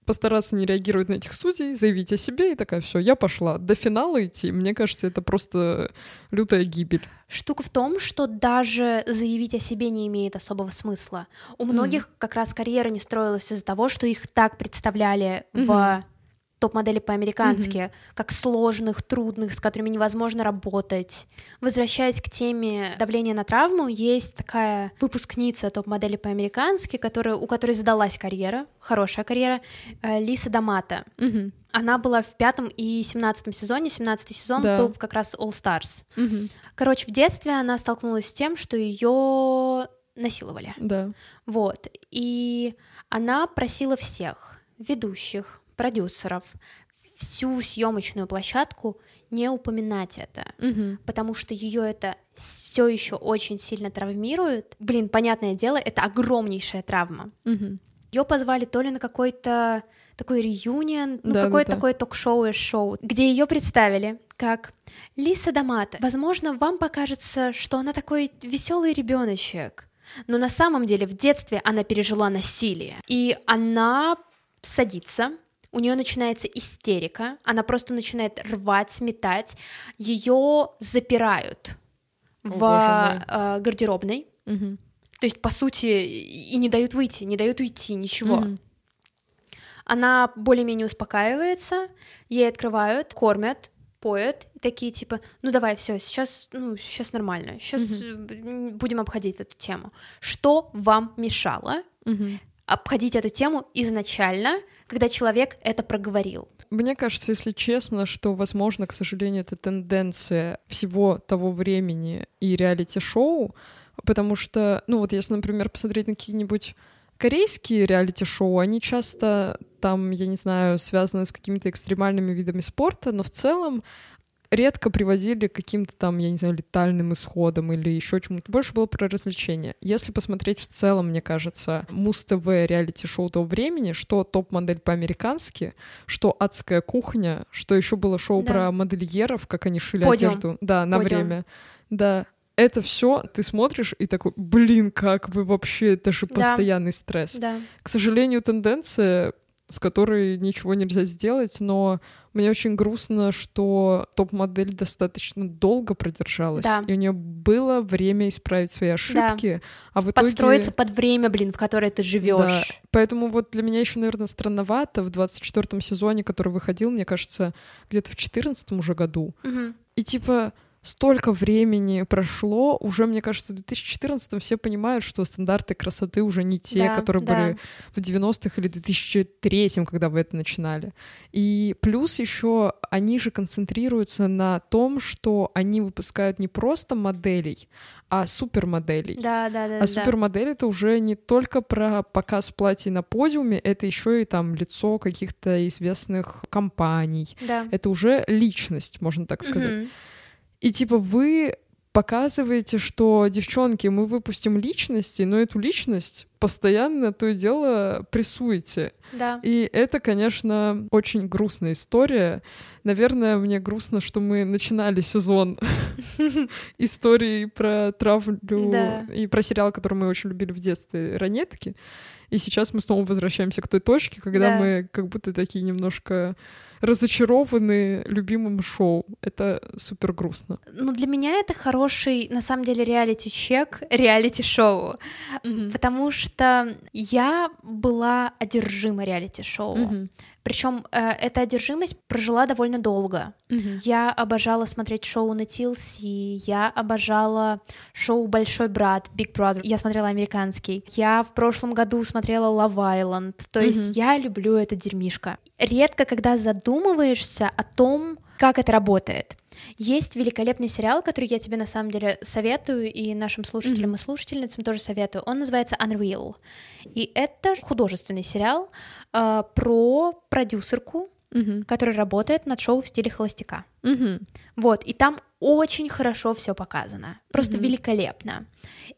постараться не реагировать на этих судей, заявить о себе и такая, все, я пошла. До финала идти, мне кажется, это просто лютая гибель. Штука в том, что даже заявить о себе не имеет особого смысла. У многих mm. как раз карьера не строилась из-за того, что их так представляли mm-hmm. в топ-модели по-американски, mm-hmm. как сложных, трудных, с которыми невозможно работать. Возвращаясь к теме давления на травму, есть такая выпускница топ-модели по-американски, которая, у которой задалась карьера, хорошая карьера, э, Лиса Дамата. Mm-hmm. Она была в пятом и семнадцатом сезоне. Семнадцатый сезон да. был как раз All Stars. Mm-hmm. Короче, в детстве она столкнулась с тем, что ее насиловали. Да. Вот. И она просила всех ведущих, продюсеров, всю съемочную площадку не упоминать это, угу. потому что ее это все еще очень сильно травмирует. Блин, понятное дело, это огромнейшая травма. Угу. Ее позвали то ли на какой-то такой реюнион, ну да, какое-то да, такое ток-шоу и шоу, где ее представили как Лиса Дамата. Возможно, вам покажется, что она такой веселый ребеночек, но на самом деле в детстве она пережила насилие, и она садится у нее начинается истерика, она просто начинает рвать, сметать, ее запирают О, в э, гардеробной, угу. то есть по сути и не дают выйти, не дают уйти, ничего. Угу. Она более-менее успокаивается, ей открывают, кормят, поют, и такие типа, ну давай, все, сейчас, ну сейчас нормально, сейчас угу. будем обходить эту тему. Что вам мешало угу. обходить эту тему изначально? Когда человек это проговорил. Мне кажется, если честно, что, возможно, к сожалению, это тенденция всего того времени и реалити-шоу, Потому что, ну вот если, например, посмотреть на какие-нибудь корейские реалити-шоу, они часто там, я не знаю, связаны с какими-то экстремальными видами спорта, но в целом редко приводили к каким-то там, я не знаю, летальным исходам или еще чему-то. Больше было про развлечения. Если посмотреть в целом, мне кажется, Муз-ТВ реалити-шоу того времени, что топ-модель по-американски, что адская кухня, что еще было шоу да. про модельеров, как они шили Подиум. одежду. Да, на Подиум. время. Да, это все ты смотришь и такой, блин, как вы вообще, это же постоянный да. стресс. Да. К сожалению, тенденция, с которой ничего нельзя сделать, но мне очень грустно, что топ-модель достаточно долго продержалась, да. и у нее было время исправить свои ошибки, да. а в итоге... Подстроиться под время, блин, в которое ты живешь. Да. Поэтому вот для меня еще, наверное, странновато в 24-м сезоне, который выходил, мне кажется, где-то в 14 уже году. Угу. И типа столько времени прошло, уже, мне кажется, в 2014 все понимают, что стандарты красоты уже не те, да, которые да. были в 90-х или 2003, когда вы это начинали. И плюс еще они же концентрируются на том, что они выпускают не просто моделей, а супермоделей. Да, да, да. А супермодель это уже не только про показ платья на подиуме, это еще и там лицо каких-то известных компаний. Да. Это уже личность, можно так сказать. Угу. И типа вы показываете, что, девчонки, мы выпустим личности, но эту личность постоянно то и дело прессуете. Да. И это, конечно, очень грустная история. Наверное, мне грустно, что мы начинали сезон истории про травлю и про сериал, который мы очень любили в детстве, «Ранетки». И сейчас мы снова возвращаемся к той точке, когда мы как будто такие немножко разочарованы любимым шоу. Это супер грустно. Ну, для меня это хороший, на самом деле, реалити-чек, реалити-шоу. Mm-hmm. Потому что я была одержима реалити-шоу. Mm-hmm. Причем э, эта одержимость прожила довольно долго. Mm-hmm. Я обожала смотреть шоу на TLC, я обожала шоу Большой брат, Big Brother. Я смотрела американский. Я в прошлом году смотрела Love Island. То mm-hmm. есть я люблю это дерьмишко. Редко, когда задумываешься о том, как это работает. Есть великолепный сериал, который я тебе на самом деле советую, и нашим слушателям mm-hmm. и слушательницам тоже советую. Он называется Unreal. И это художественный сериал э, про продюсерку, mm-hmm. которая работает над шоу в стиле холостяка. Mm-hmm. Вот, и там очень хорошо все показано, просто mm-hmm. великолепно.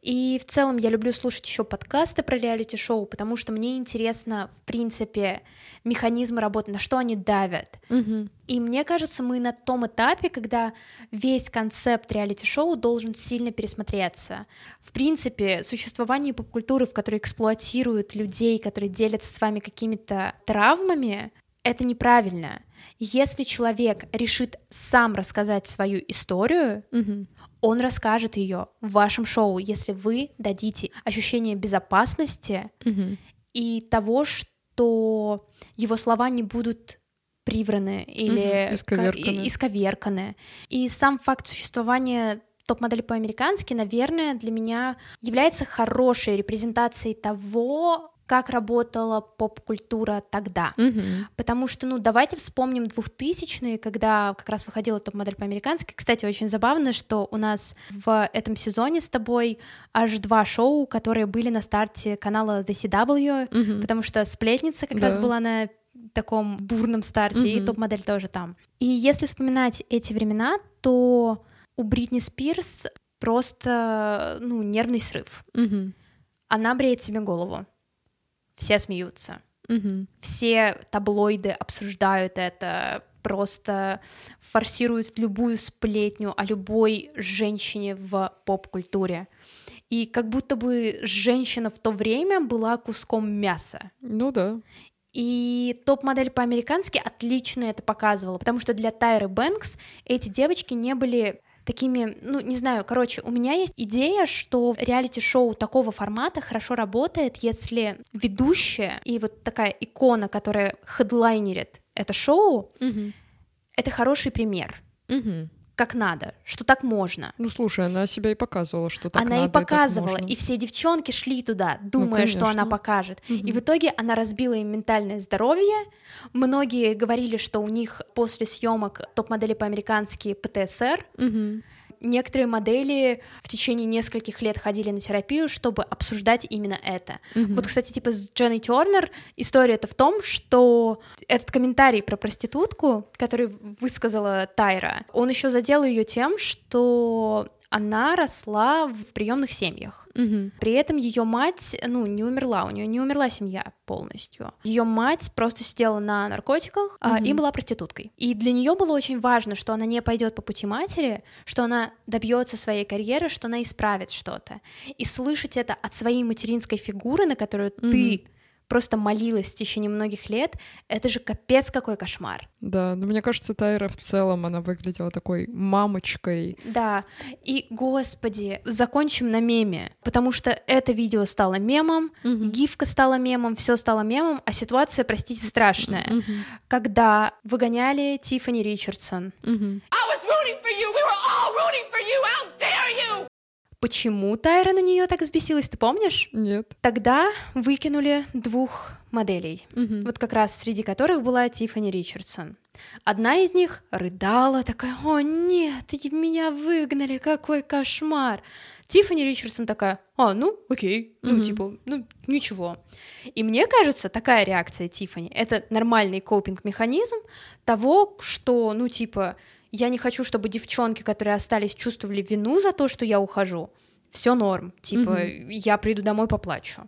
И в целом я люблю слушать еще подкасты про реалити-шоу, потому что мне интересно, в принципе, механизмы работы, на что они давят. Mm-hmm. И мне кажется, мы на том этапе, когда весь концепт реалити-шоу должен сильно пересмотреться. В принципе, существование поп-культуры, в которой эксплуатируют людей, которые делятся с вами какими-то травмами, это неправильно. Если человек решит сам рассказать свою историю, угу. он расскажет ее в вашем шоу, если вы дадите ощущение безопасности угу. и того, что его слова не будут привраны или угу. исковерканы. исковерканы. И сам факт существования топ-модели по-американски, наверное, для меня является хорошей репрезентацией того, как работала поп-культура тогда. Угу. Потому что, ну, давайте вспомним 2000-е, когда как раз выходила топ-модель по-американски. Кстати, очень забавно, что у нас в этом сезоне с тобой аж два шоу, которые были на старте канала The CW, угу. потому что «Сплетница» как да. раз была на таком бурном старте, угу. и топ-модель тоже там. И если вспоминать эти времена, то у Бритни Спирс просто, ну, нервный срыв. Угу. Она бреет себе голову все смеются. Угу. Все таблоиды обсуждают это, просто форсируют любую сплетню о любой женщине в поп-культуре. И как будто бы женщина в то время была куском мяса. Ну да. И топ-модель по-американски отлично это показывала, потому что для Тайры Бэнкс эти девочки не были такими, ну, не знаю, короче, у меня есть идея, что реалити-шоу такого формата хорошо работает, если ведущая и вот такая икона, которая хедлайнерит это шоу, угу. это хороший пример. Угу как надо, что так можно. Ну, слушай, она себя и показывала, что так она надо. и показывала, и, и все девчонки шли туда, думая, ну, что она покажет. Угу. И в итоге она разбила им ментальное здоровье. Многие говорили, что у них после съемок топ-модели по-американски ПТСР. Угу некоторые модели в течение нескольких лет ходили на терапию, чтобы обсуждать именно это. Мгм. Вот, кстати, типа с Дженной Тернер история-то в том, что этот комментарий про проститутку, который высказала Тайра, он еще задел ее тем, что она росла в приемных семьях. Мгм. При этом ее мать, ну, не умерла, у нее не умерла семья полностью. Ее мать просто сидела на наркотиках а, и была проституткой. И для нее было очень важно, что она не пойдет по пути матери, что она добьется своей карьеры, что она исправит что-то. И слышать это от своей материнской фигуры, на которую ты просто молилась в течение многих лет, это же капец какой кошмар. Да, но мне кажется, Тайра в целом, она выглядела такой мамочкой. Да, и, господи, закончим на меме, потому что это видео стало мемом, Мгм. гифка стала мемом, все стало мемом, а ситуация, простите, страшная. Мгм. Когда выгоняли Тиффани Ричардсон, Мгм. I was rooting for you. We were all rooting for you. How? Почему Тайра на нее так взбесилась, ты помнишь? Нет. Тогда выкинули двух моделей, Мгм. вот как раз среди которых была Тиффани Ричардсон. Одна из них рыдала, такая, о нет, меня выгнали, какой кошмар. Тиффани Ричардсон такая, а, ну, окей, ну, Мгм. типа, ну, ничего. И мне кажется, такая реакция Тиффани — это нормальный копинг-механизм того, что, ну, типа, я не хочу, чтобы девчонки, которые остались, чувствовали вину за то, что я ухожу. Все норм, типа, я приду домой, поплачу.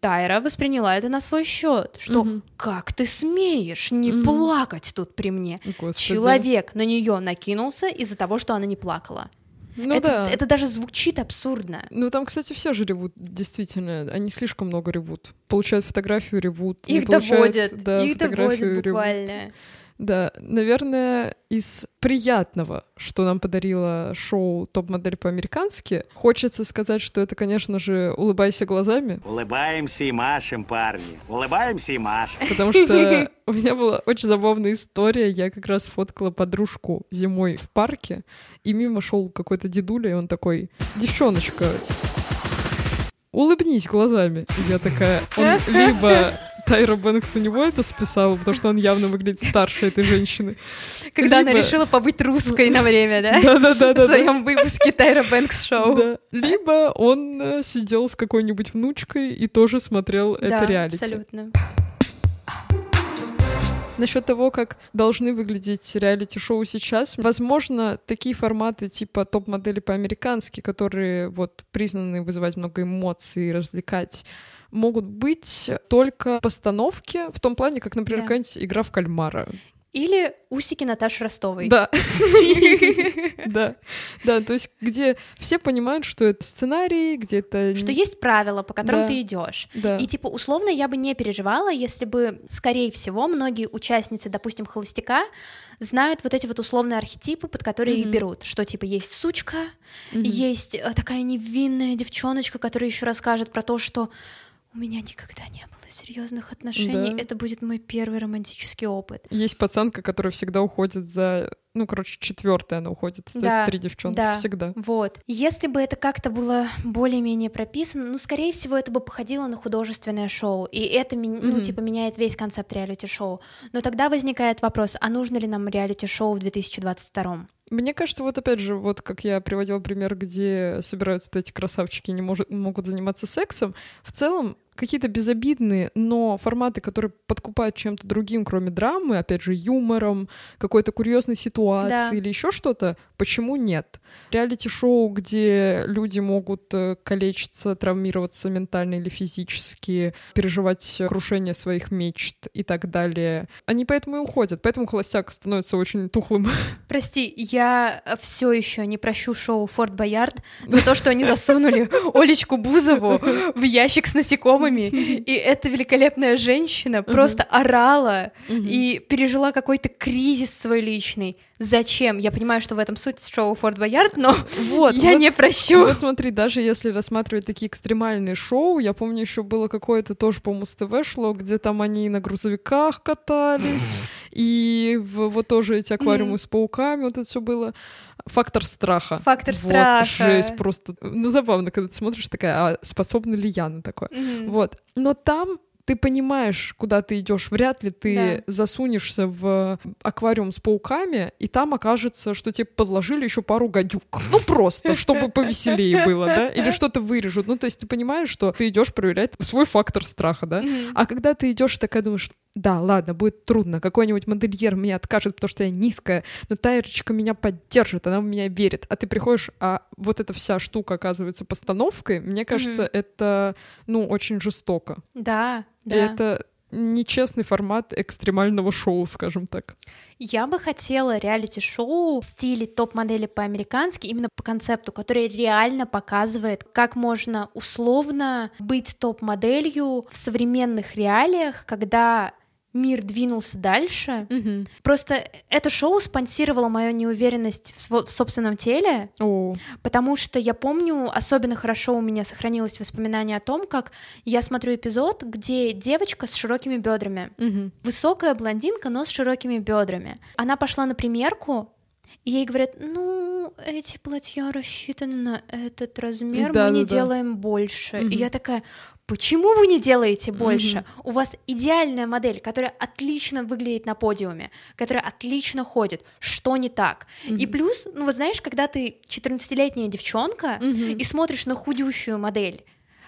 Тайра восприняла это на свой счет, что Мгм. как ты смеешь не Мгм. плакать тут при мне? Господи. Человек на нее накинулся из-за того, что она не плакала. Ну это, да. это даже звучит абсурдно. Ну там, кстати, все же ревут, действительно. Они слишком много ревут. Получают фотографию, ревут. Их доводят, да, их доводят ревут. Да, наверное, из приятного, что нам подарило шоу «Топ-модель по-американски», хочется сказать, что это, конечно же, «Улыбайся глазами», Улыбаемся и машем, парни. Улыбаемся и машем. потому что у меня была очень забавная история. Я как раз фоткала подружку зимой в парке, и мимо шел какой-то дедуля, и он такой, девчоночка, улыбнись глазами. И я такая, он либо Тайра Бэнкс у него это списала, потому что он явно выглядит старше этой женщины. Когда она Либо- решила побыть русской на время, да? Да-да-да. В своем выпуске Тайра Бэнкс шоу. Да. Либо он э, сидел с какой-нибудь внучкой и тоже смотрел это Да, реалити. абсолютно. Насчет того, как должны выглядеть реалити-шоу сейчас, возможно, такие форматы типа топ-модели по-американски, которые вот признаны вызывать много эмоций, развлекать, могут быть только постановки в том плане, как, например, Да. какая-нибудь игра в кальмара. Или усики Наташи Ростовой. Да. Да. Да, то есть где все понимают, что это сценарий, где это... Что есть правила, по которым ты идешь. Да. И типа условно я бы не переживала, если бы, скорее всего, многие участницы, допустим, холостяка, знают вот эти вот условные архетипы, под которые их Мгм. берут, что типа есть сучка, Мгм. есть э, такая невинная девчоночка, которая еще расскажет про то, что у меня никогда не было серьезных отношений, Да. это будет мой первый романтический опыт. Есть пацанка, которая всегда уходит за... Ну, короче, четвертая она уходит. Остается Да, три девчонки. да. Всегда. Вот. Если бы это как-то было более-менее прописано, ну, скорее всего, это бы походило на художественное шоу, и это, ну, Мгм. типа, меняет весь концепт реалити-шоу. Но тогда возникает вопрос, а нужно ли нам реалити-шоу в 2022? Мне кажется, вот опять же, вот как я приводила пример, где собираются вот эти красавчики и не может, могут заниматься сексом, в целом какие-то безобидные, но форматы, которые подкупают чем-то другим, кроме драмы, опять же, юмором, какой-то курьезной ситуации Да. или еще что-то, почему нет? Реалити-шоу, где люди могут э, калечиться, травмироваться ментально или физически, переживать крушение своих мечт и так далее, они поэтому и уходят. Поэтому холостяк становится очень тухлым Прости, я все еще не прощу шоу Форт Боярд за то, что они засунули Олечку Бузову в ящик с насекомыми, и эта великолепная женщина просто орала и пережила какой-то кризис свой личный. Зачем? Я понимаю, что в этом суть шоу Форт Боярд, но Вот, я вот. не прощу. Вот смотри, даже если рассматривать такие экстремальные шоу, я помню, еще было какое-то тоже по Муз-ТВ шло, где там они на грузовиках катались, и в- вот тоже эти аквариумы с пауками, вот это все было. Фактор страха. Фактор Вот, страха. Жесть просто. Ну, забавно, когда ты смотришь, такая, а способна ли я на такое? Мгм. Вот. Но там ты понимаешь, куда ты идешь. Вряд ли ты Да. засунешься в аквариум с пауками, и там окажется, что тебе подложили еще пару гадюк. Ну просто, чтобы повеселее было, да? Или что-то вырежут. Ну, то есть ты понимаешь, что ты идешь проверять свой фактор страха, да? А когда ты идешь, такая думаешь, да, ладно, будет трудно. Какой-нибудь модельер мне откажет, потому что я низкая, но Тайрочка меня поддержит, она в меня верит. А ты приходишь, а вот эта вся штука оказывается постановкой. Мне кажется, Мгм. это, ну, очень жестоко. Да, И да. это нечестный формат экстремального шоу, скажем так. Я бы хотела реалити-шоу в стиле топ-модели по-американски, именно по концепту, который реально показывает, как можно условно быть топ-моделью в современных реалиях, когда мир двинулся дальше. Просто это шоу спонсировало мою неуверенность в, в собственном теле, О, потому что я помню, особенно хорошо у меня сохранилось воспоминание о том, как я смотрю эпизод, где девочка с широкими бедрами, мгм. высокая блондинка, но с широкими бедрами. Она пошла на примерку, и ей говорят, ну, эти платья рассчитаны на этот размер, мы не Да-да-да. делаем больше. Мгм. И я такая, почему вы не делаете больше? У вас идеальная модель, которая отлично выглядит на подиуме, которая отлично ходит. Что не так? И плюс, ну вот знаешь, когда ты 14-летняя девчонка Мгм. и смотришь на худющую модель,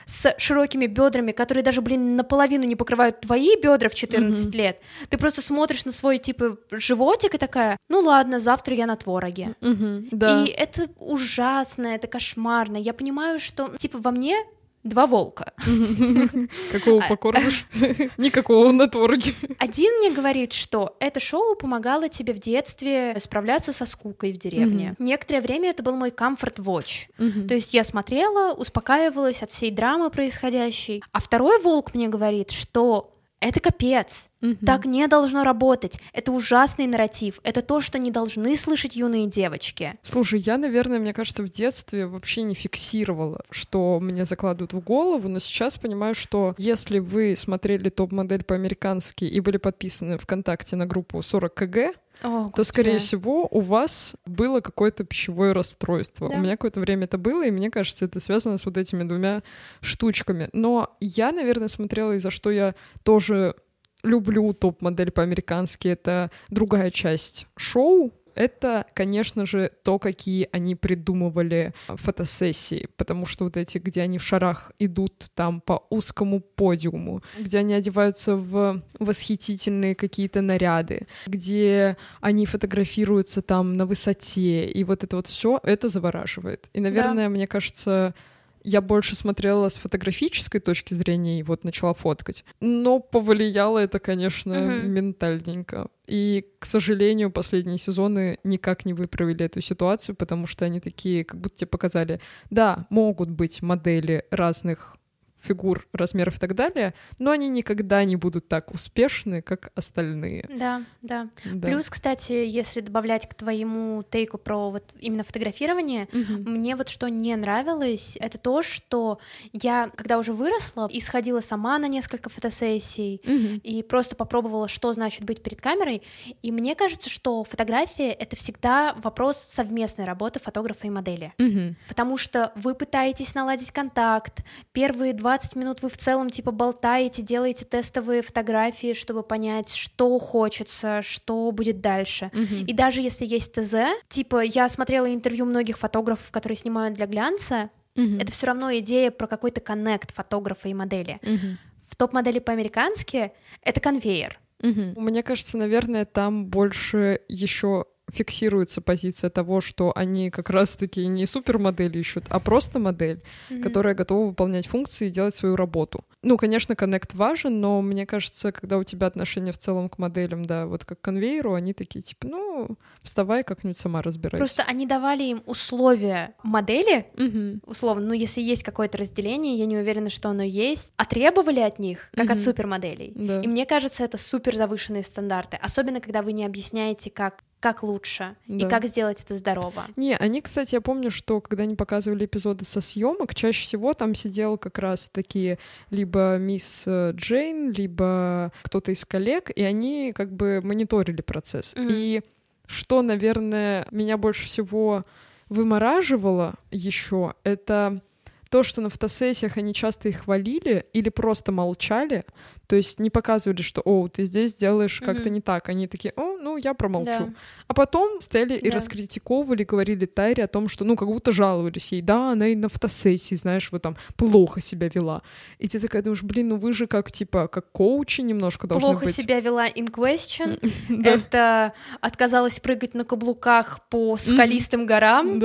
с широкими бедрами, которые даже, блин, наполовину не покрывают твои бедра в 14 лет. Ты просто смотришь на свой, типа, животик и такая, ну ладно, завтра я на твороге. Мгм. Да. И это ужасно, это кошмарно. Я понимаю, что, типа, во мне два волка. Какого А- покормишь? Никакого на твороге. Один мне говорит, что это шоу помогало тебе в детстве справляться со скукой в деревне. Некоторое время это был мой comfort watch. То есть я смотрела, успокаивалась от всей драмы происходящей. А второй волк мне говорит, что это капец. Так не должно работать. Это ужасный нарратив. Это то, что не должны слышать юные девочки. Слушай, я, наверное, мне кажется, в детстве вообще не фиксировала, что мне закладывают в голову, но сейчас понимаю, что если вы смотрели топ-модель по-американски и были подписаны ВКонтакте на группу 40 КГ, О, то, скорее всего, у вас было какое-то пищевое расстройство. Да. У меня какое-то время это было, и мне кажется, это связано с вот этими двумя штучками. Но я, наверное, смотрела, и за что я тоже люблю топ-модель по-американски, это другая часть шоу, это, конечно же, то, какие они придумывали фотосессии, потому что вот эти, где они в шарах идут там по узкому подиуму, где они одеваются в восхитительные какие-то наряды, где они фотографируются там на высоте, и вот это вот все, это завораживает. И, наверное, мне кажется, я больше смотрела с фотографической точки зрения и вот начала фоткать. Но повлияло это, конечно, Мгм. ментальненько. И, к сожалению, последние сезоны никак не выправили эту ситуацию, потому что они такие, как будто тебе показали, да, могут быть модели разных фигур, размеров и так далее, но они никогда не будут так успешны, как остальные. Да, да. Да. Плюс, кстати, если добавлять к твоему тейку про вот именно фотографирование, Мгм. Мне вот что не нравилось, это то, что я, когда уже выросла, и сходила сама на несколько фотосессий, Мгм. и просто попробовала, что значит быть перед камерой, и мне кажется, что фотография — это всегда вопрос совместной работы фотографа и модели. Мгм. Потому что вы пытаетесь наладить контакт, первые 20 минут вы в целом типа болтаете, делаете тестовые фотографии, чтобы понять, что хочется, что будет дальше. Мгм. И даже если есть ТЗ, типа я смотрела интервью многих фотографов, которые снимают для глянца, Мгм. это все равно идея про какой-то коннект фотографа и модели. Мгм. В топ-модели по-американски это конвейер. Мгм. Мне кажется, наверное, там больше еще фиксируется позиция того, что они как раз-таки не супермодель ищут, а просто модель, которая готова выполнять функции и делать свою работу. Ну, конечно, коннект важен, но мне кажется, когда у тебя отношение в целом к моделям, да, вот как к конвейеру, они такие, типа, ну, вставай, как-нибудь сама разбирайся. Просто они давали им условия модели, Мгм. условно, ну если есть какое-то разделение, я не уверена, что оно есть, а требовали от них, как Мгм. от супермоделей. Да. И мне кажется, это супер завышенные стандарты, особенно когда вы не объясняете, как, как лучше и Да. как сделать это здорово. Не, они, кстати, я помню, что когда они показывали эпизоды со съемок, чаще всего там сидел как раз такие либо мисс э, Джейн, либо кто-то из коллег, и они как бы мониторили процесс. Мгм. И что, наверное, меня больше всего вымораживало еще, это то, что на фотосессиях они часто их хвалили или просто молчали, то есть не показывали, что, о, ты здесь делаешь как-то Мгм. не так. Они такие, о, ну, я промолчу. Да. А потом стояли и Да. раскритиковывали, говорили Тайре о том, что, ну, как будто жаловались ей. Да, она и на фотосессии, знаешь, вот там плохо себя вела. И ты такая думаешь, блин, ну вы же как, типа, как коучи немножко должны Плохо быть. себя вела in question. Это отказалась прыгать на каблуках по скалистым горам.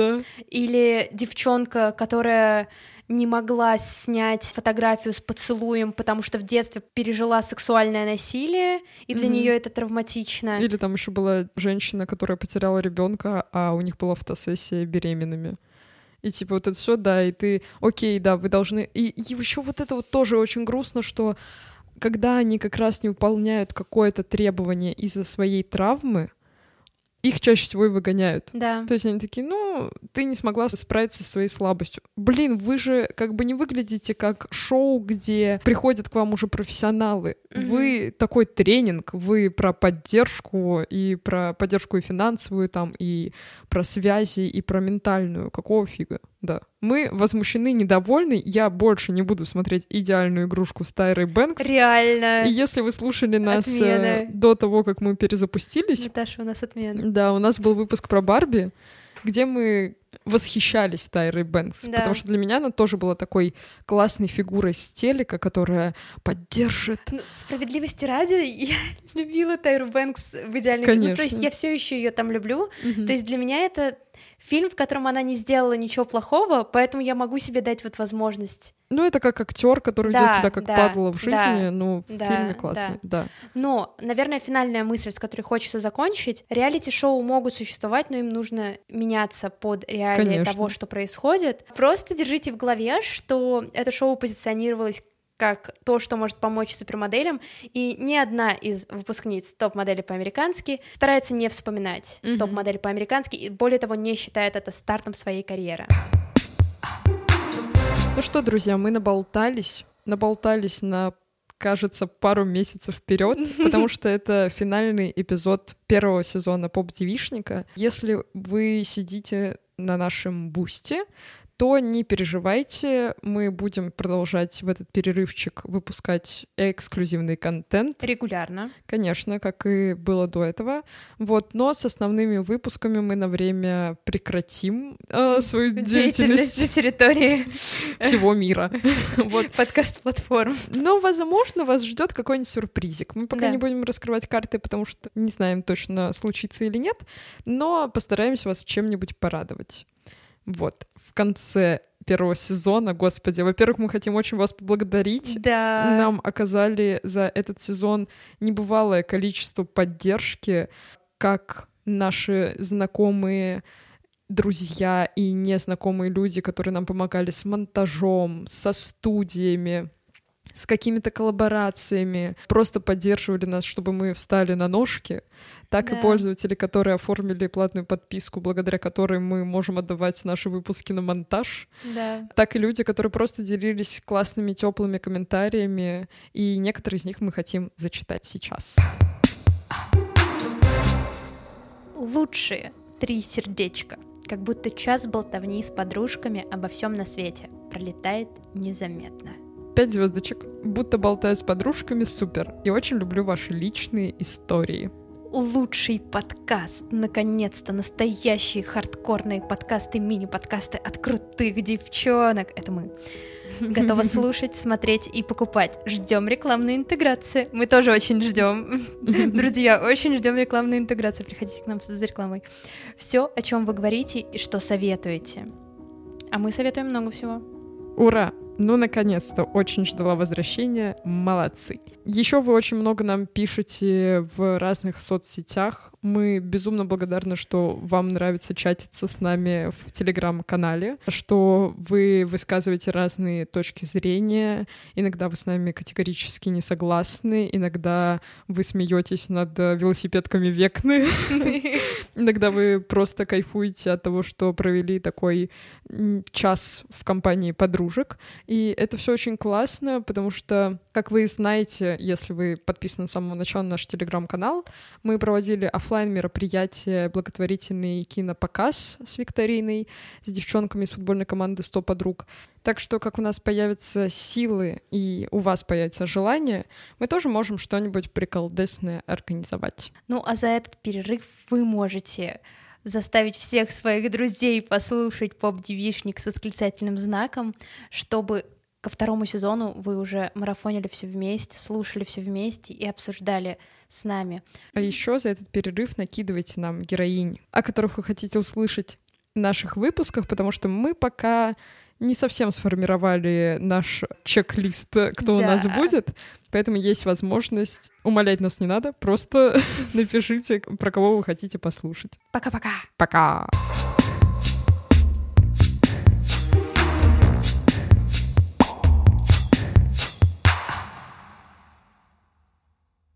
Или девчонка, которая не могла снять фотографию с поцелуем, потому что в детстве пережила сексуальное насилие, и для Мгм. нее это травматично. Или там еще была женщина, которая потеряла ребенка, а у них была фотосессия беременными. И типа вот это все, да, и ты, окей, да, вы должны. И, и еще вот это вот тоже очень грустно, что когда они как раз не выполняют какое-то требование из-за своей травмы, их чаще всего и выгоняют. Да. То есть они такие, ну, ты не смогла справиться со своей слабостью. Блин, вы же как бы не выглядите как шоу, где приходят к вам уже профессионалы. Мгм. Вы такой тренинг, вы про поддержку и про поддержку и финансовую там, и про связи, и про ментальную. Какого фига? Да. Мы возмущены, недовольны. Я больше не буду смотреть идеальную игрушку с Тайрой Бэнкс. Реально. И если вы слушали нас э, Отмена. до того, как мы перезапустились, Наташа, у нас отмена. да, у нас был выпуск про Барби, где мы восхищались Тайрой Бэнкс, Да. потому что для меня она тоже была такой классной фигурой с телека, которая поддержит. Ну, справедливости ради, я любила Тайру Бэнкс в идеальной Ну, то есть Конечно. я все еще ее там люблю. То есть для меня это фильм, в котором она не сделала ничего плохого, поэтому я могу себе дать вот возможность. Ну, это как актер, который ведет Да, себя как да, падла в жизни, да, ну, в да, фильме классный, да. Но, наверное, финальная мысль, с которой хочется закончить, реалити-шоу могут существовать, но им нужно меняться под реалии Конечно. того, что происходит. Просто держите в голове, что это шоу позиционировалось как то, что может помочь супермоделям, и ни одна из выпускниц топ-модели по-американски старается не вспоминать Мгм. топ-модель по-американски, и более того, не считает это стартом своей карьеры. Ну что, друзья, мы наболтались, наболтались на кажется, пару месяцев вперед, потому что это финальный эпизод первого сезона поп-девишника. Если вы сидите на нашем бусте, то не переживайте, мы будем продолжать в этот перерывчик выпускать эксклюзивный контент. Регулярно. Конечно, как и было до этого. Вот, но с основными выпусками мы на время прекратим э, свою Деятельность деятельность на территории всего мира. Вот. подкаст-платформ. Но, возможно, вас ждет какой-нибудь сюрпризик. Мы пока Да. не будем раскрывать карты, потому что не знаем точно, случится или нет, но постараемся вас чем-нибудь порадовать. Вот, в конце первого сезона, господи, во-первых, мы хотим очень вас поблагодарить. Да. Нам оказали за этот сезон небывалое количество поддержки, как наши знакомые друзья и незнакомые люди, которые нам помогали с монтажом, со студиями, с какими-то коллаборациями, просто поддерживали нас, чтобы мы встали на ножки, так Да. и пользователи, которые оформили платную подписку, благодаря которой мы можем отдавать наши выпуски на монтаж, Да. так и люди, которые просто делились классными теплыми комментариями, и некоторые из них мы хотим зачитать сейчас. Лучшие три сердечка. Как будто час болтовни с подружками обо всем на свете пролетает незаметно. Пять звездочек. Будто болтаю с подружками, супер. И очень люблю ваши личные истории. Лучший подкаст. Наконец-то настоящие хардкорные подкасты, мини-подкасты от крутых девчонок. Это мы. Готова слушать, смотреть и покупать. Ждем рекламную интеграцию. Мы тоже очень ждем. Друзья, очень ждем рекламную интеграцию. Приходите к нам за рекламой. Все, о чем вы говорите и что советуете. А мы советуем много всего. Ура! Ну, наконец-то, очень ждала возвращения. Молодцы. Еще вы очень много нам пишете в разных соцсетях. Мы безумно благодарны, что вам нравится чатиться с нами в телеграм-канале, что вы высказываете разные точки зрения. Иногда вы с нами категорически не согласны, иногда вы смеетесь над э, велосипедками Векны. Иногда вы просто кайфуете от того, что провели такой час в компании подружек. И это все очень классно, потому что, как вы знаете, если вы подписаны с самого начала на наш телеграм-канал, мы проводили офлайн мероприятие благотворительный кинопоказ с викториной, с девчонками из футбольной команды «100 подруг». Так что, как у нас появятся силы и у вас появится желание, мы тоже можем что-нибудь приколдесное организовать. Ну, а за этот перерыв вы можете заставить всех своих друзей послушать поп-девишник с восклицательным знаком, чтобы ко второму сезону вы уже марафонили все вместе, слушали все вместе и обсуждали с нами. А еще за этот перерыв накидывайте нам героинь, о которых вы хотите услышать в наших выпусках, потому что мы пока не совсем сформировали наш чек-лист, кто у нас Да. будет, поэтому есть возможность, умолять нас не надо, просто напишите, про кого вы хотите послушать. Пока-пока! Пока!